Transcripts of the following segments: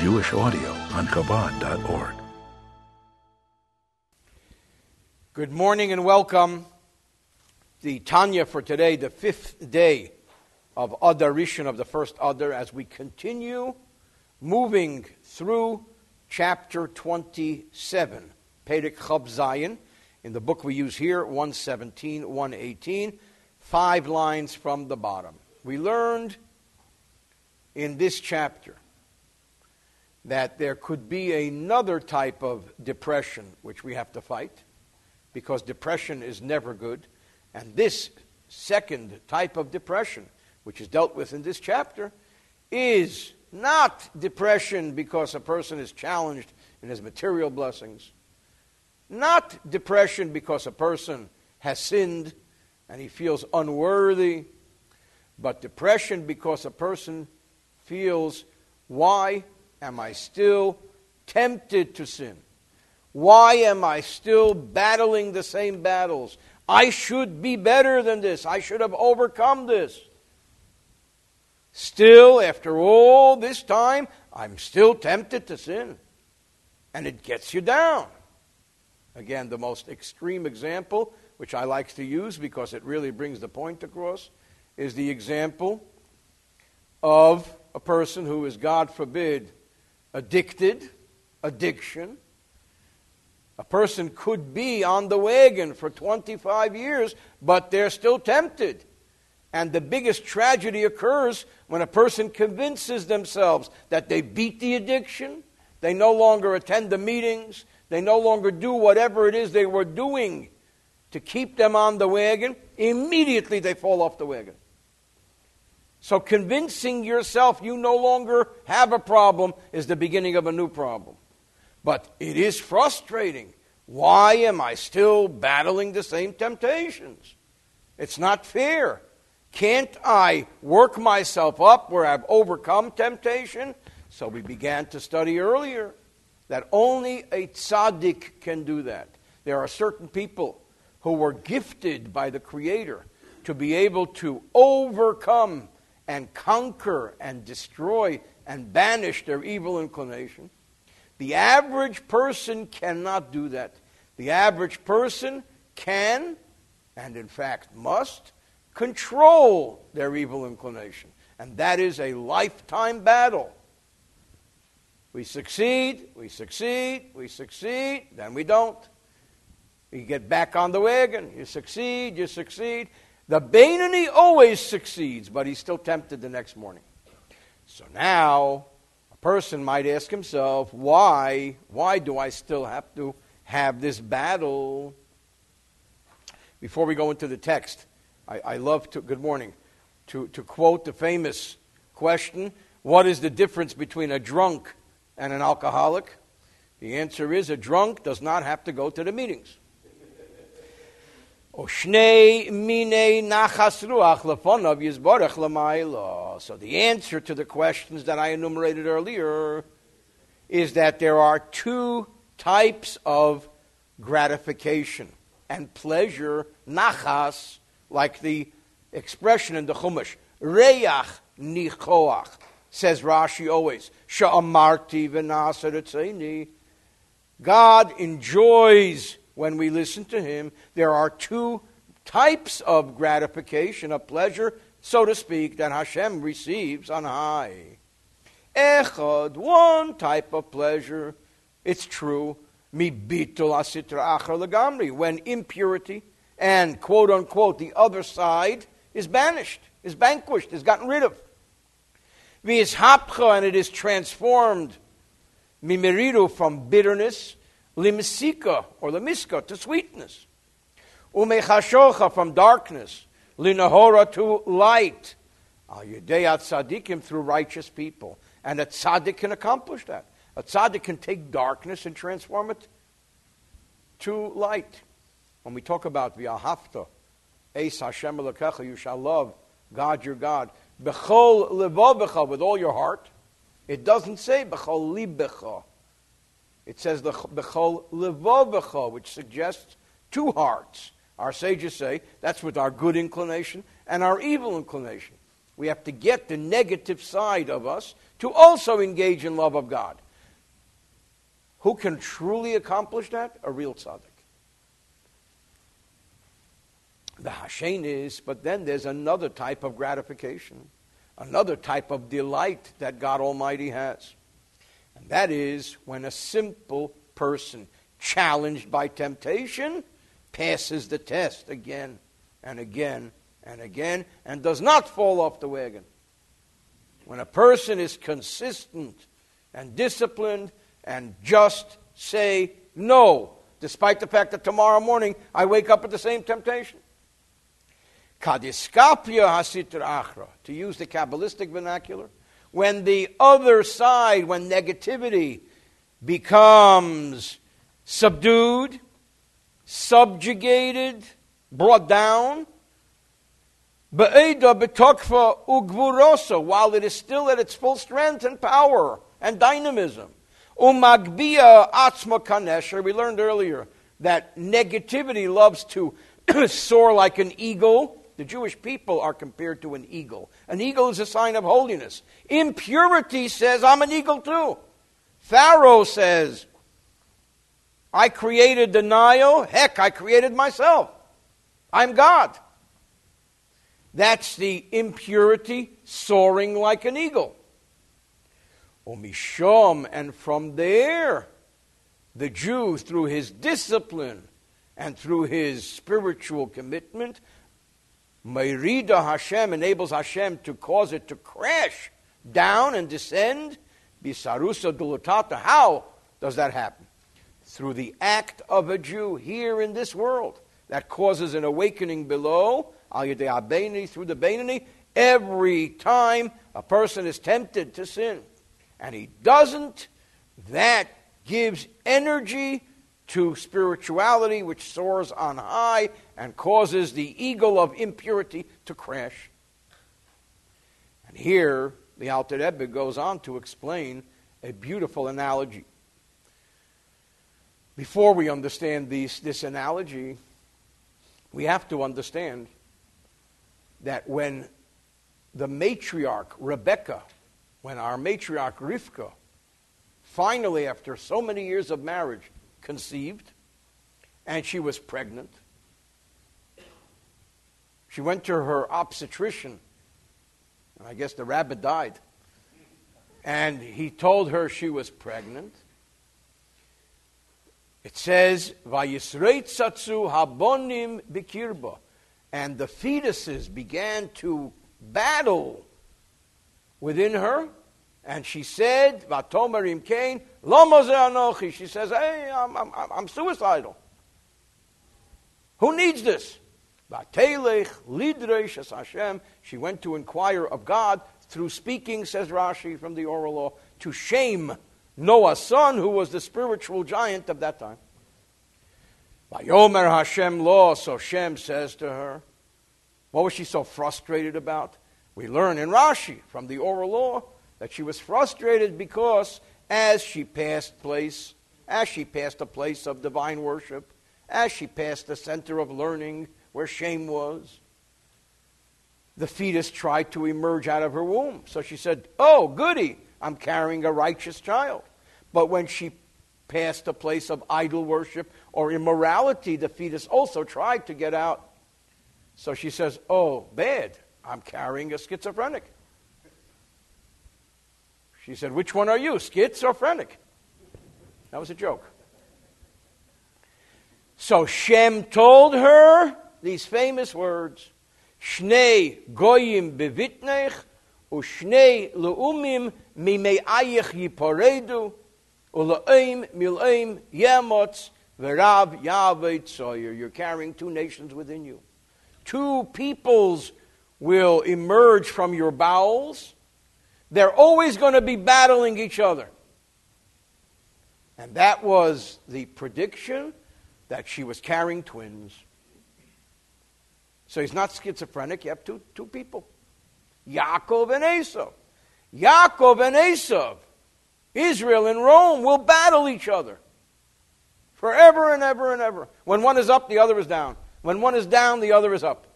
Jewish audio on Chabad.org. Good morning and welcome. The Tanya for today, the fifth day of Adar Rishon of the first Adar, as we continue moving through chapter 27, Perek Chav Zayin, in the book we use here, 117, 118, five lines from the bottom. We learned in this chapter that there could be another type of depression which we have to fight because depression is never good. And this second type of depression, which is dealt with in this chapter, is not depression because a person is challenged in his material blessings, not depression because a person has sinned and he feels unworthy, but depression because a person feels, why am I still tempted to sin? Why am I still battling the same battles? I should be better than this. I should have overcome this. Still, after all this time, I'm still tempted to sin. And it gets you down. Again, the most extreme example, which I like to use because it really brings the point across, is the example of a person who is, God forbid, addicted, addiction. A person could be on the wagon for 25 years, but they're still tempted. And the biggest tragedy occurs when a person convinces themselves that they beat the addiction, they no longer attend the meetings, they no longer do whatever it is they were doing to keep them on the wagon, immediately they fall off the wagon. So, convincing yourself you no longer have a problem is the beginning of a new problem. But it is frustrating. Why am I still battling the same temptations? It's not fair. Can't I work myself up where I've overcome temptation? So we began to study earlier that only a tzaddik can do that. There are certain people who were gifted by the Creator to be able to overcome and conquer and destroy and banish their evil inclination. The average person cannot do that. The average person can, and in fact must, control their evil inclination. And that is a lifetime battle. We succeed, we succeed, we succeed, then we don't. You get back on the wagon, you succeed, you succeed, the Beinoni always succeeds, but he's still tempted the next morning. So now, a person might ask himself, why? Why do I still have to have this battle? Before we go into the text, I, I love to, good morning, to, to quote the famous question what is the difference between a drunk and an alcoholic? The answer is a drunk does not have to go to the meetings. So the answer to the questions that I enumerated earlier is that there are two types of gratification and pleasure, nachas, like the expression in the Chumash, reyach nichoach, says Rashi always, sha'amarti v'nasaretzeni. God enjoys when we listen to him, there are two types of gratification, of pleasure, so to speak, that Hashem receives on high. Echad, one type of pleasure, it's true, mi bitul asitra achar legamri, when impurity and quote unquote the other side is banished, is vanquished, is gotten rid of. V'ishapcha, and it is transformed, mimiridu, from bitterness limsika or limiska to sweetness. Umechashocha from darkness, linahora to light. Ah, Al yudeyat tzaddikim through righteous people. And a tzaddik can accomplish that. A tzaddik can take darkness and transform it to light. When we talk about v'ahavta, Eis Hashem Elokecha, you shall love God your God. Bechol levavecha, with all your heart. It doesn't say bechol libecha. It says the bechol levovecho, which suggests two hearts. Our sages say that's with our good inclination and our evil inclination. We have to get the negative side of us to also engage in love of God. Who can truly accomplish that? A real tzaddik. The hashen is, but then there's another type of gratification, another type of delight that God Almighty has. And that is when a simple person, challenged by temptation, passes the test again and again and again and does not fall off the wagon. When a person is consistent and disciplined and just say no, despite the fact that tomorrow morning I wake up with the same temptation. Kadiskapia hasitra achra, to use the Kabbalistic vernacular, when the other side, when negativity becomes subdued, subjugated, brought down, while it is still at its full strength and power and dynamism. Atzma we learned earlier that negativity loves to soar like an eagle. The Jewish people are compared to an eagle. An eagle is a sign of holiness. Impurity says, I'm an eagle too. Pharaoh says, I created the Nile. Heck, I created myself. I'm God. That's the impurity soaring like an eagle. Omishom, and from there, the Jew, through his discipline and through his spiritual commitment, Merida Hashem enables Hashem to cause it to crash down and descend. Bisarusa dulutata. How does that happen? Through the act of a Jew here in this world that causes an awakening below al yedei through the Beinoni, every time a person is tempted to sin and he doesn't, that gives energy to spirituality which soars on high and causes the eagle of impurity to crash. And here, the Alter Rebbe goes on to explain a beautiful analogy. Before we understand these, this analogy, we have to understand that when the matriarch Rebecca, when our matriarch Rivka, finally, after so many years of marriage, conceived, and she was pregnant, she went to her obstetrician, and I guess the rabbit died, and he told her she was pregnant. It says, "Vayisreit satsu habonim bikirba." and the fetuses began to battle within her. And she said, Vatomerim Cain, Anochi. She says, Hey, I'm, I'm, I'm suicidal. Who needs this? Hashem. She went to inquire of God through speaking, says Rashi from the oral law, to Shem Noah's son, who was the spiritual giant of that time. Vayomer Hashem lo, so Shem says to her, what was she so frustrated about? We learn in Rashi from the oral law that she was frustrated because as she passed place, as she passed a place of divine worship, as she passed the center of learning where Shem was, the fetus tried to emerge out of her womb. So she said, Oh, goody, I'm carrying a righteous child. But when she passed a place of idol worship or immorality, the fetus also tried to get out. So she says, Oh, bad, I'm carrying a schizophrenic. She said, Which one are you, schizophrenic? That was a joke. So Shem told her these famous words Shnei goyim bevitnech, ushnei leumim mimeayich yiporedu, ulaim milaim yamotz, verav yavet soyer. You're carrying two nations within you. Two peoples will emerge from your bowels. They're always going to be battling each other. And that was the prediction that she was carrying twins. So he's not schizophrenic. You have two, two people Yaakov and Esau. Yaakov and Esau, Israel and Rome will battle each other forever and ever and ever. When one is up, the other is down. When one is down, the other is up.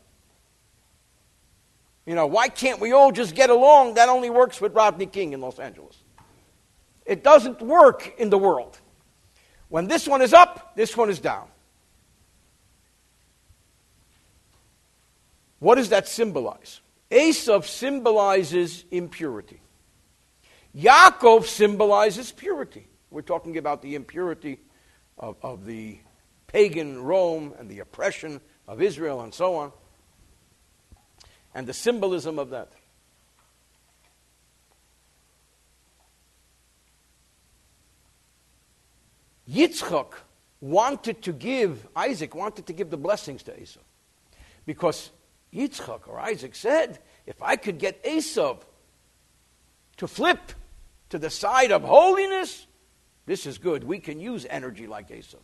You know, why can't we all just get along? That only works with Rodney King in Los Angeles. It doesn't work in the world. When this one is up, this one is down. What does that symbolize? Esav symbolizes impurity. Yaakov symbolizes purity. We're talking about the impurity of, of the pagan Rome and the oppression of Israel and so on, and the symbolism of that. Yitzchak wanted to give, Isaac wanted to give the blessings to Esau. Because Yitzchak or Isaac said, if I could get Esau to flip to the side of holiness, this is good. We can use energy like Esau.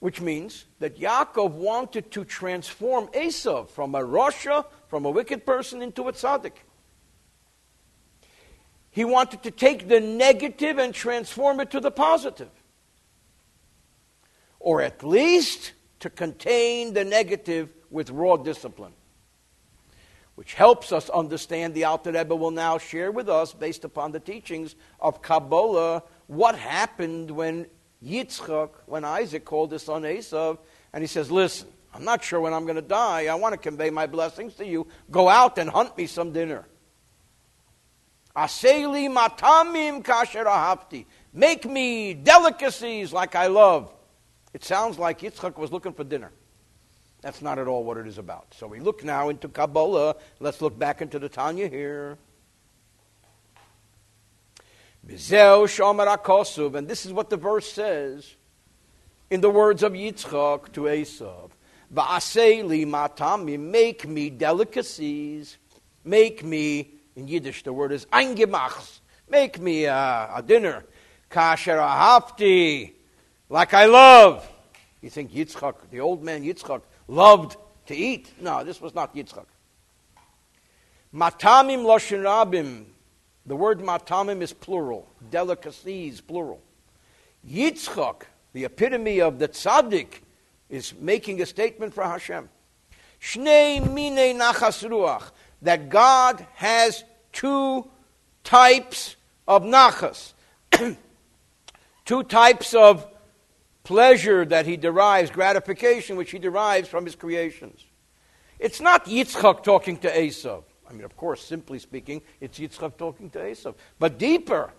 Which means that Yaakov wanted to transform Esau from a Rasha, from a wicked person, into a tzaddik. He wanted to take the negative and transform it to the positive. Or at least to contain the negative with raw discipline. Which helps us understand the Alter Rebbe will now share with us, based upon the teachings of Kabbalah, what happened when Yitzchak, when Isaac called his son Esav, and he says, Listen, I'm not sure when I'm going to die. I want to convey my blessings to you. Go out and hunt me some dinner. Aseli matamim kasher. Make me delicacies like I love. It sounds like Yitzchak was looking for dinner. That's not at all what it is about. So we look now into Kabbalah. Let's look back into the Tanya here. And this is what the verse says in the words of Yitzchak to Esav. Make me delicacies, make me in Yiddish, the word is eingemachs. Make me a, a dinner. Kasher ahafti. Like I love. You think Yitzchak, the old man Yitzchak, loved to eat? No, this was not Yitzchak. Matamim loshin rabim. The word matamim is plural. Delicacies, plural. Yitzchak, the epitome of the tzaddik, is making a statement for Hashem. Shnei mine nachas ruach that God has two types of nachas, two types of pleasure that he derives, gratification which he derives from his creations. It's not Yitzchak talking to Esav. I mean, of course, simply speaking, it's Yitzchak talking to Esav. But deeper,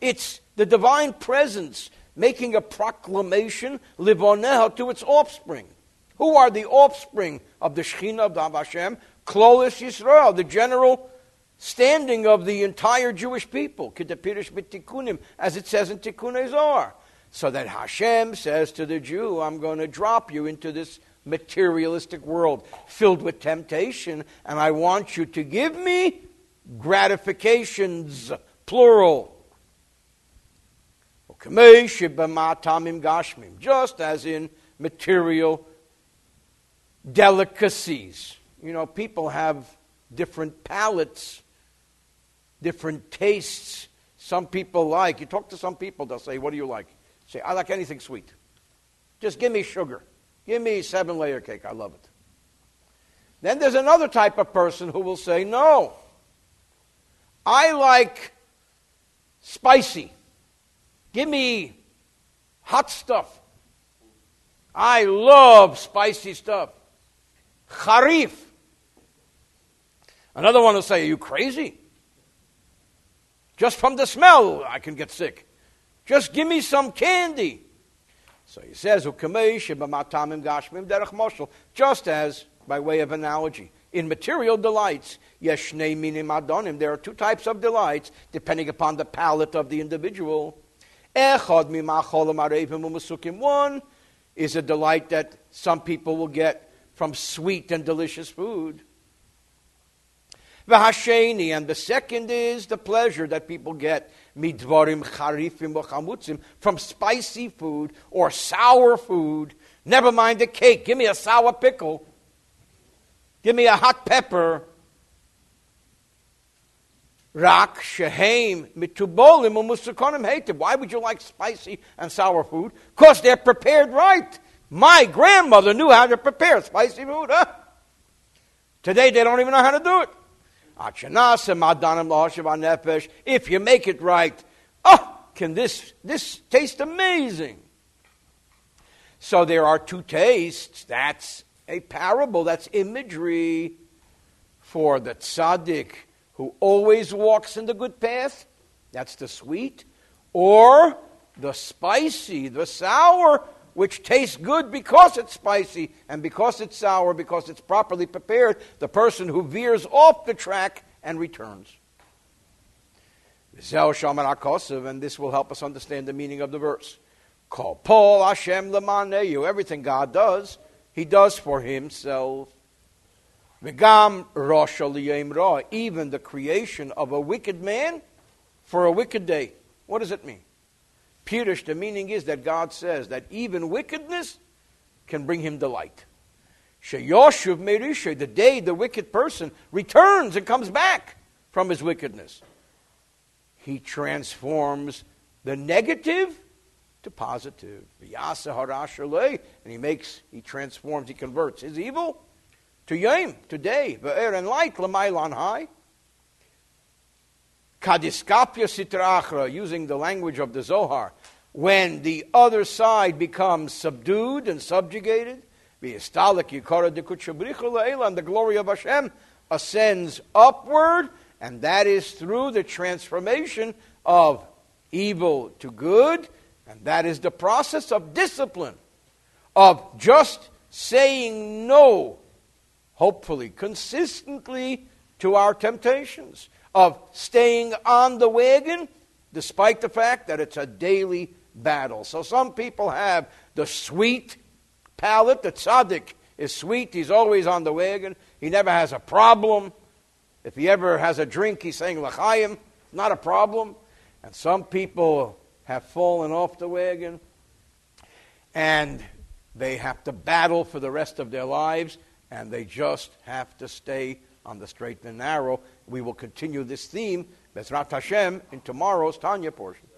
it's the divine presence making a proclamation, livoneha, to its offspring. Who are the offspring of the Shekhinah of the Hashem? Klolis Yisrael, the general standing of the entire Jewish people, Kedapirish mitikunim, as it says in Tikkun Zohar. So that Hashem says to the Jew, I'm going to drop you into this materialistic world filled with temptation, and I want you to give me gratifications, plural. Just as in material delicacies. You know, people have different palates, different tastes. Some people like, you talk to some people, they'll say, What do you like? Say, I like anything sweet. Just give me sugar. Give me seven layer cake. I love it. Then there's another type of person who will say, No, I like spicy. Give me hot stuff. I love spicy stuff. Harif. Another one will say, Are you crazy? Just from the smell, I can get sick. Just give me some candy. So he says, just as, by way of analogy, in material delights, adonim, there are two types of delights, depending upon the palate of the individual. One is a delight that some people will get from sweet and delicious food. And the second is the pleasure that people get midvarim charifim v'chamutzim from spicy food or sour food. Never mind the cake. Give me a sour pickle. Give me a hot pepper. Rak shehem mitubolim umusukonim hated. Why would you like spicy and sour food? Because they're prepared right. My grandmother knew how to prepare spicy food. Huh? Today they don't even know how to do it. If you make it right, oh, can this this taste amazing? So there are two tastes. That's a parable. That's imagery for the tzaddik who always walks in the good path. That's the sweet, or the spicy, the sour, which tastes good because it's spicy and because it's sour, because it's properly prepared, the person who veers off the track and returns. And this will help us understand the meaning of the verse. Kol pa'al Hashem Lemaneyu. Everything God does, He does for Himself. V'gam Rosh Even the creation of a wicked man for a wicked day. What does it mean? Pirish, the meaning is that God says that even wickedness can bring him delight. Sheyoshuv Merisha, the day the wicked person returns and comes back from his wickedness, he transforms the negative to positive. And he makes, he transforms, he converts his evil to yom, to day, and light, lamailan high. Kadiskapya sitrachra, using the language of the Zohar, when the other side becomes subdued and subjugated, the glory of Hashem ascends upward, and that is through the transformation of evil to good, and that is the process of discipline, of just saying no, hopefully, consistently to our temptations of staying on the wagon despite the fact that it's a daily battle. So some people have the sweet palate. The tzaddik is sweet. He's always on the wagon. He never has a problem. If he ever has a drink, he's saying l'chaim. Not a problem. And some people have fallen off the wagon and they have to battle for the rest of their lives and they just have to stay on the straight and narrow. We will continue this theme, Bezrat Hashem, in tomorrow's Tanya portion.